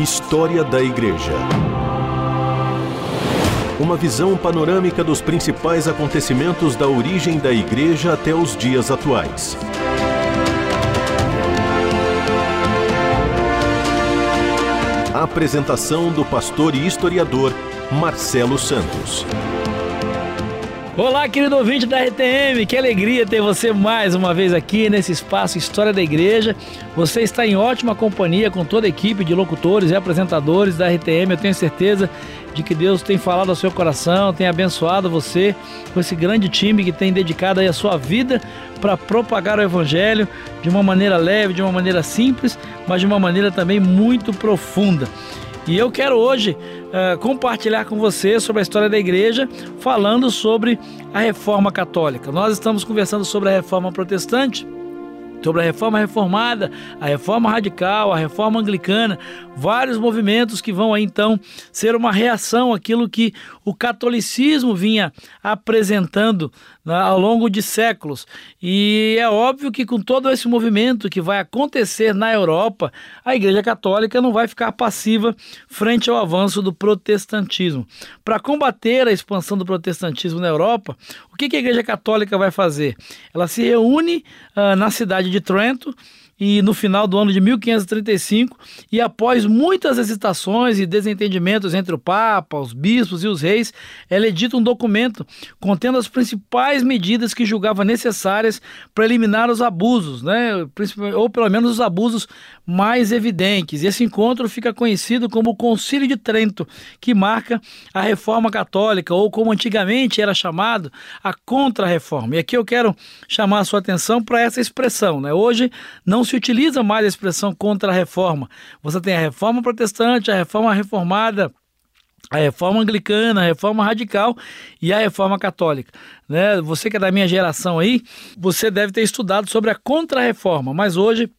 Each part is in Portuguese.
História da Igreja. Uma visão panorâmica dos principais acontecimentos da origem da Igreja até os dias atuais. A apresentação do pastor e historiador Marcelo Santos. Olá, querido ouvinte da RTM, que alegria ter você mais uma vez aqui nesse espaço História da Igreja. Você está em ótima companhia com toda a equipe de locutores e apresentadores da RTM. Eu tenho certeza de que Deus tem falado ao seu coração, tem abençoado você com esse grande time que tem dedicado a sua vida para propagar o Evangelho de uma maneira leve, de uma maneira simples, mas de uma maneira também muito profunda. E eu quero hoje uh, compartilhar com você sobre a história da igreja, falando sobre a reforma católica. Nós estamos conversando sobre a reforma protestante sobre a reforma reformada, a reforma radical, a reforma anglicana, vários movimentos que vão aí então ser uma reação àquilo que o catolicismo vinha apresentando né, ao longo de séculos. E é óbvio que com todo esse movimento que vai acontecer na Europa, a Igreja Católica não vai ficar passiva frente ao avanço do protestantismo. Para combater a expansão do protestantismo na Europa, o que a Igreja Católica vai fazer? Ela se reúne uh, na cidade de Trento e no final do ano de 1535, e após muitas hesitações e desentendimentos entre o Papa, os bispos e os reis, ela edita um documento contendo as principais medidas que julgava necessárias para eliminar os abusos, né? ou pelo menos os abusos mais evidentes. E esse encontro fica conhecido como o Concílio de Trento, que marca a reforma católica, ou como antigamente era chamado, a contra-reforma. E aqui eu quero chamar a sua atenção para essa expressão. Né? Hoje não utiliza mais a expressão contra-reforma. Você tem a reforma protestante, a reforma reformada, a reforma anglicana, a reforma radical e a reforma católica. Né? Você que é da minha geração aí, você deve ter estudado sobre a contra-reforma, mas hoje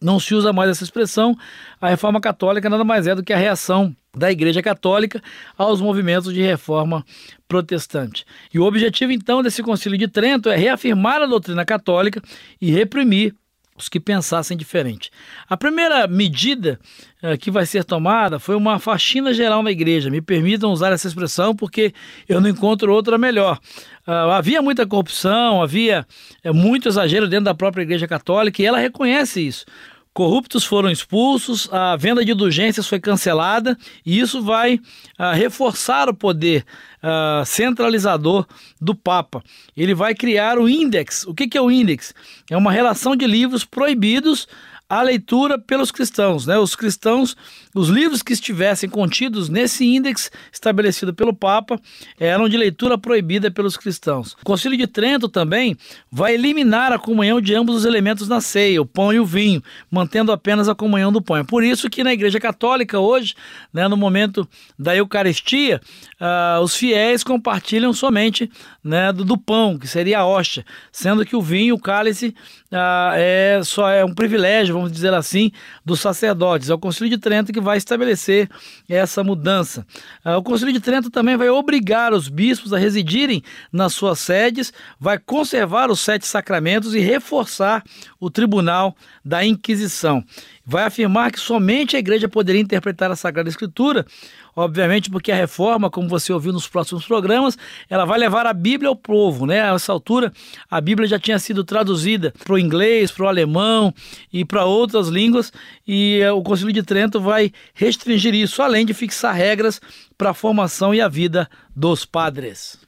não se usa mais essa expressão. A reforma católica nada mais é do que a reação da Igreja Católica aos movimentos de reforma protestante. E o objetivo então desse Concílio de Trento é reafirmar a doutrina católica e reprimir os que pensassem diferente. A primeira medida uh, que vai ser tomada foi uma faxina geral na igreja. Me permitam usar essa expressão porque eu não encontro outra melhor. Uh, havia muita corrupção, havia uh, muito exagero dentro da própria igreja católica e ela reconhece isso. Corruptos foram expulsos, a venda de indulgências foi cancelada e isso vai uh, reforçar o poder uh, centralizador do Papa. Ele vai criar o índex. O que, que é o índex? É uma relação de livros proibidos a leitura pelos cristãos. Né? Os cristãos, os livros que estivessem contidos nesse índex estabelecido pelo Papa eram de leitura proibida pelos cristãos. O Concílio de Trento também vai eliminar a comunhão de ambos os elementos na ceia, o pão e o vinho, mantendo apenas a comunhão do pão. É por isso que na Igreja Católica hoje, né, no momento da Eucaristia, uh, os fiéis compartilham somente né, do, do, pão, que seria a hóstia, sendo que o vinho, o cálice, uh, é só é um privilégio vamos dizer assim, dos sacerdotes. É o Concílio de Trento que vai estabelecer essa mudança. Ah, o Concílio de Trento também vai obrigar os bispos a residirem nas suas sedes, vai conservar os sete sacramentos e reforçar o tribunal da Inquisição. Vai afirmar que somente a igreja poderia interpretar a Sagrada Escritura obviamente porque a reforma, como você ouviu nos próximos programas, ela vai levar a Bíblia ao povo, né? A essa altura, a Bíblia já tinha sido traduzida para o inglês, para o alemão e para outras línguas, e eh, o Concílio de Trento vai restringir isso, além de fixar regras para a formação e a vida dos padres.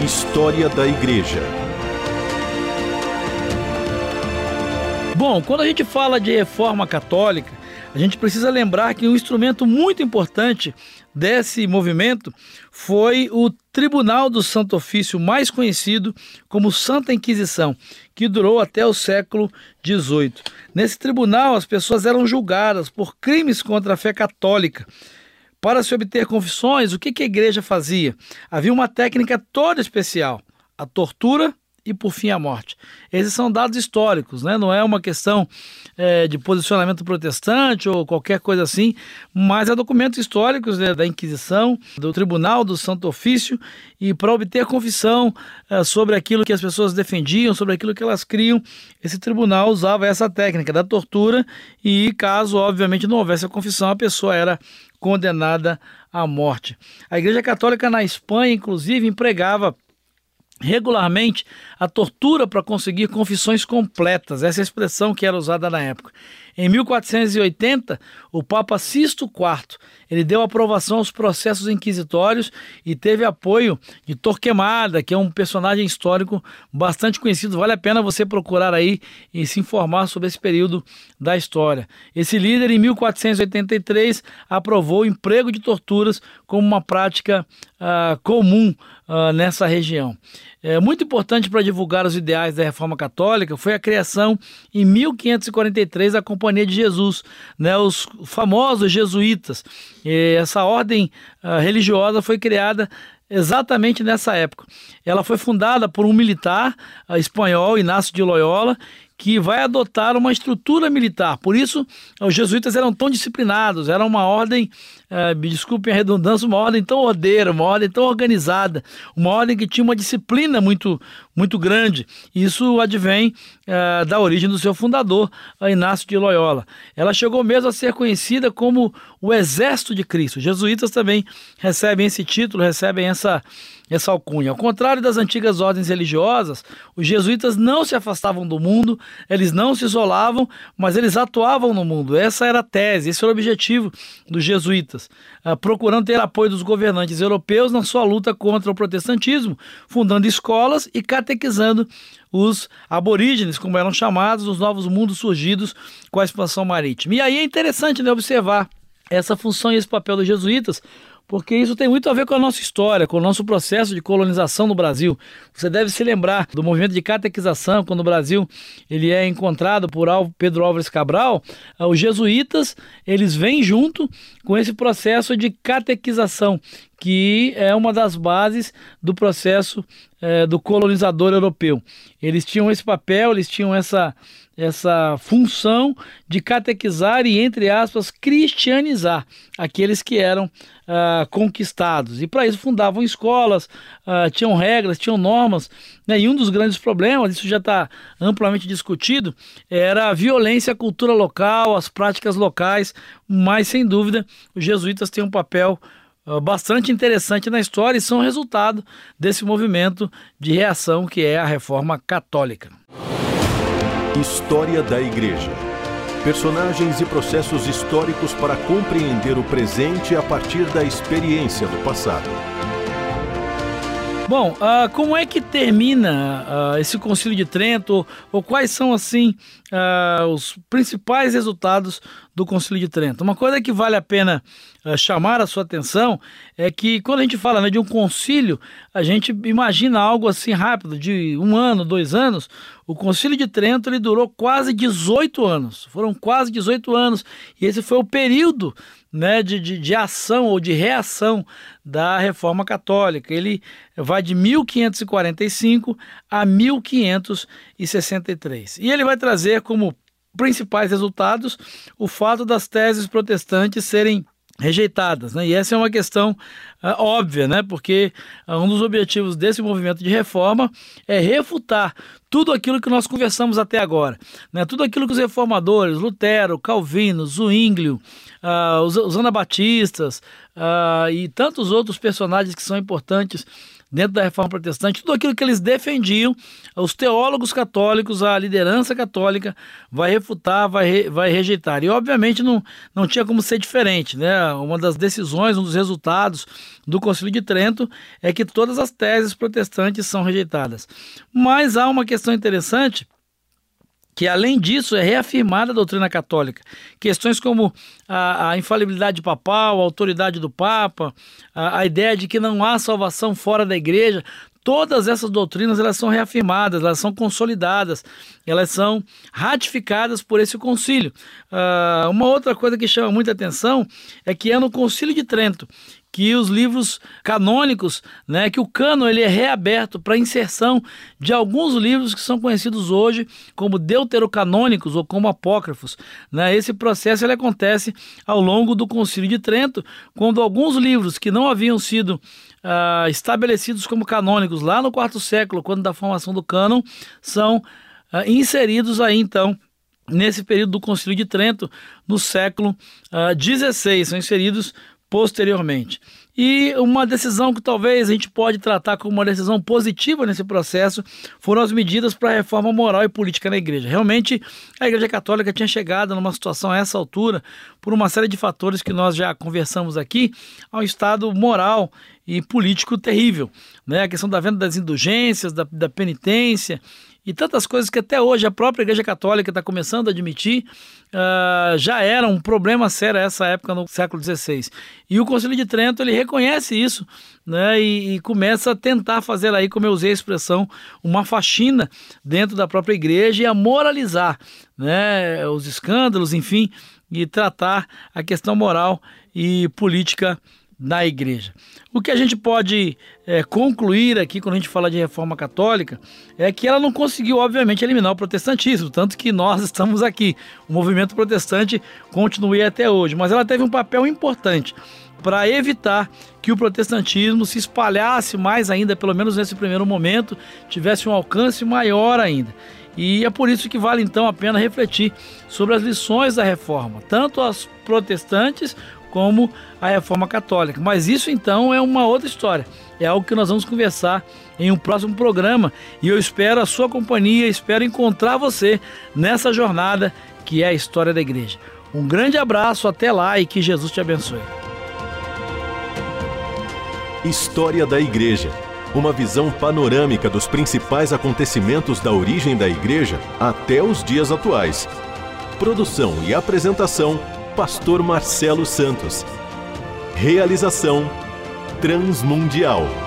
História da Igreja. Bom, quando a gente fala de reforma católica, a gente precisa lembrar que um instrumento muito importante desse movimento foi o Tribunal do Santo Ofício, mais conhecido como Santa Inquisição, que durou até o século XVIII. Nesse tribunal, as pessoas eram julgadas por crimes contra a fé católica. Para se obter confissões, o que a igreja fazia? Havia uma técnica toda especial: a tortura e, por fim, a morte. Esses são dados históricos, né? não é uma questão é, de posicionamento protestante ou qualquer coisa assim, mas é documentos históricos né, da Inquisição, do Tribunal do Santo Ofício, e para obter confissão é, sobre aquilo que as pessoas defendiam, sobre aquilo que elas criam, esse tribunal usava essa técnica da tortura e, caso, obviamente, não houvesse a confissão, a pessoa era condenada à morte. A Igreja Católica na Espanha, inclusive, empregava regularmente a tortura para conseguir confissões completas, essa é expressão que era usada na época. Em 1480, o Papa Sisto IV ele deu aprovação aos processos inquisitórios e teve apoio de Torquemada, que é um personagem histórico bastante conhecido. Vale a pena você procurar aí e se informar sobre esse período da história. Esse líder, em 1483, aprovou o emprego de torturas como uma prática uh, comum uh, nessa região. É, muito importante para divulgar os ideais da Reforma Católica foi a criação, em 1543, da Companhia de Jesus, né, os famosos jesuítas. E essa ordem uh, religiosa foi criada exatamente nessa época. Ela foi fundada por um militar uh, espanhol, Inácio de Loyola, que vai adotar uma estrutura militar. Por isso, os jesuítas eram tão disciplinados, era uma ordem, eh, me desculpem a redundância, uma ordem tão ordeira, uma ordem tão organizada, uma ordem que tinha uma disciplina muito, muito grande. Isso advém eh, da origem do seu fundador, Inácio de Loyola. Ela chegou mesmo a ser conhecida como o Exército de Cristo. Os jesuítas também recebem esse título, recebem essa essa alcunha. Ao contrário das antigas ordens religiosas, os jesuítas não se afastavam do mundo, eles não se isolavam, mas eles atuavam no mundo. Essa era a tese, esse era o objetivo dos jesuítas, ah, procurando ter apoio dos governantes europeus na sua luta contra o protestantismo, fundando escolas e catequizando os aborígenes, como eram chamados, os novos mundos surgidos com a expansão marítima. E aí é interessante né, observar essa função e esse papel dos jesuítas, porque isso tem muito a ver com a nossa história, com o nosso processo de colonização no Brasil. Você deve se lembrar do movimento de catequização, quando o Brasil ele é encontrado por Pedro Álvares Cabral, ah, os jesuítas eles vêm junto com esse processo de catequização, que é uma das bases do processo é, do colonizador europeu. Eles tinham esse papel, eles tinham essa, essa função de catequizar e, entre aspas, cristianizar aqueles que eram uh, conquistados. E para isso fundavam escolas, uh, tinham regras, tinham normas. Né? E um dos grandes problemas, isso já está amplamente discutido, era a violência à cultura local, as práticas locais, mas sem dúvida os jesuítas têm um papel ah, bastante interessante na história e são resultado desse movimento de reação que é a reforma católica. História da Igreja. Personagens e processos históricos para compreender o presente a partir da experiência do passado. Bom, uh, como é que termina uh, esse Concílio de Trento? Ou quais são, assim, uh, os principais resultados do Concílio de Trento? Uma coisa que vale a pena chamar a sua atenção é que quando a gente fala né, de um concílio, a gente imagina algo assim rápido, de um ano, dois anos. O Concílio de Trento ele durou quase 18 anos. Foram quase 18 anos. E esse foi o período né, de, de, de, ação ou de reação da reforma católica. Ele vai de 1545 a 1563. E ele vai trazer como principais resultados o fato das teses protestantes serem rejeitadas, né? E essa é uma questão uh, óbvia, né? Porque uh, um dos objetivos desse movimento de reforma é refutar tudo aquilo que nós conversamos até agora, né? Tudo aquilo que os reformadores, Lutero, Calvino, Zwinglio, uh, os, os anabatistas e tantos outros personagens que são importantes dentro da reforma protestante, tudo aquilo que eles defendiam, os teólogos católicos, a liderança católica vai refutar, vai, vai rejeitar. E obviamente não, não tinha como ser diferente. Né? Uma das decisões, um dos resultados do Concílio de Trento é que todas as teses protestantes são rejeitadas. Mas há uma questão interessante que além disso é reafirmada a doutrina católica. Questões como a, a infalibilidade papal, a autoridade do Papa, a, a, ideia de que não há salvação fora da igreja, todas essas doutrinas elas são reafirmadas, elas são consolidadas, elas são ratificadas por esse concílio. Uh, uma outra coisa que chama muita atenção é que é no Concílio de Trento que os livros canônicos, né, que o cano ele é reaberto para inserção de alguns livros que são conhecidos hoje como deuterocanônicos ou como apócrifos. Né? Esse processo ele acontece ao longo do Concílio de Trento, quando alguns livros que não haviam sido uh, estabelecidos como canônicos lá no quarto século, quando da formação do cânon, são uh, inseridos aí então nesse período do Concílio de Trento, no século XVI, ah, são inseridos posteriormente. E uma decisão que talvez a gente pode tratar como uma decisão positiva nesse processo foram as medidas para a reforma moral e política na igreja. Realmente, a Igreja Católica tinha chegado numa situação a essa altura, por uma série de fatores que nós já conversamos aqui, a um estado moral e político terrível. Né? A questão da venda das indulgências, da, da penitência e tantas coisas que até hoje a própria Igreja Católica está começando a admitir, uh, já era um problema sério essa época no século XVI. E o Concílio de Trento ele reconhece isso né, e, e, começa a tentar fazer aí, como eu usei a expressão, uma faxina dentro da própria igreja e a moralizar né, os escândalos, enfim, e tratar a questão moral e política na igreja. O que a gente pode é, concluir aqui quando a gente fala de reforma católica é que ela não conseguiu, obviamente, eliminar o protestantismo, tanto que nós estamos aqui. O movimento protestante continua até hoje, mas ela teve um papel importante para evitar que o protestantismo se espalhasse mais ainda, pelo menos nesse primeiro momento, tivesse um alcance maior ainda. E é por isso que vale então a pena refletir sobre as lições da reforma, tanto as protestantes como a reforma católica. Mas isso então é uma outra história. É algo que nós vamos conversar em um próximo programa e eu espero a sua companhia, espero encontrar você nessa jornada que é a história da igreja. Um grande abraço, até lá e que Jesus te abençoe. História da Igreja. Uma visão panorâmica dos principais acontecimentos da origem da igreja até os dias atuais. Produção e apresentação Pastor Marcelo Santos. Realização Transmundial.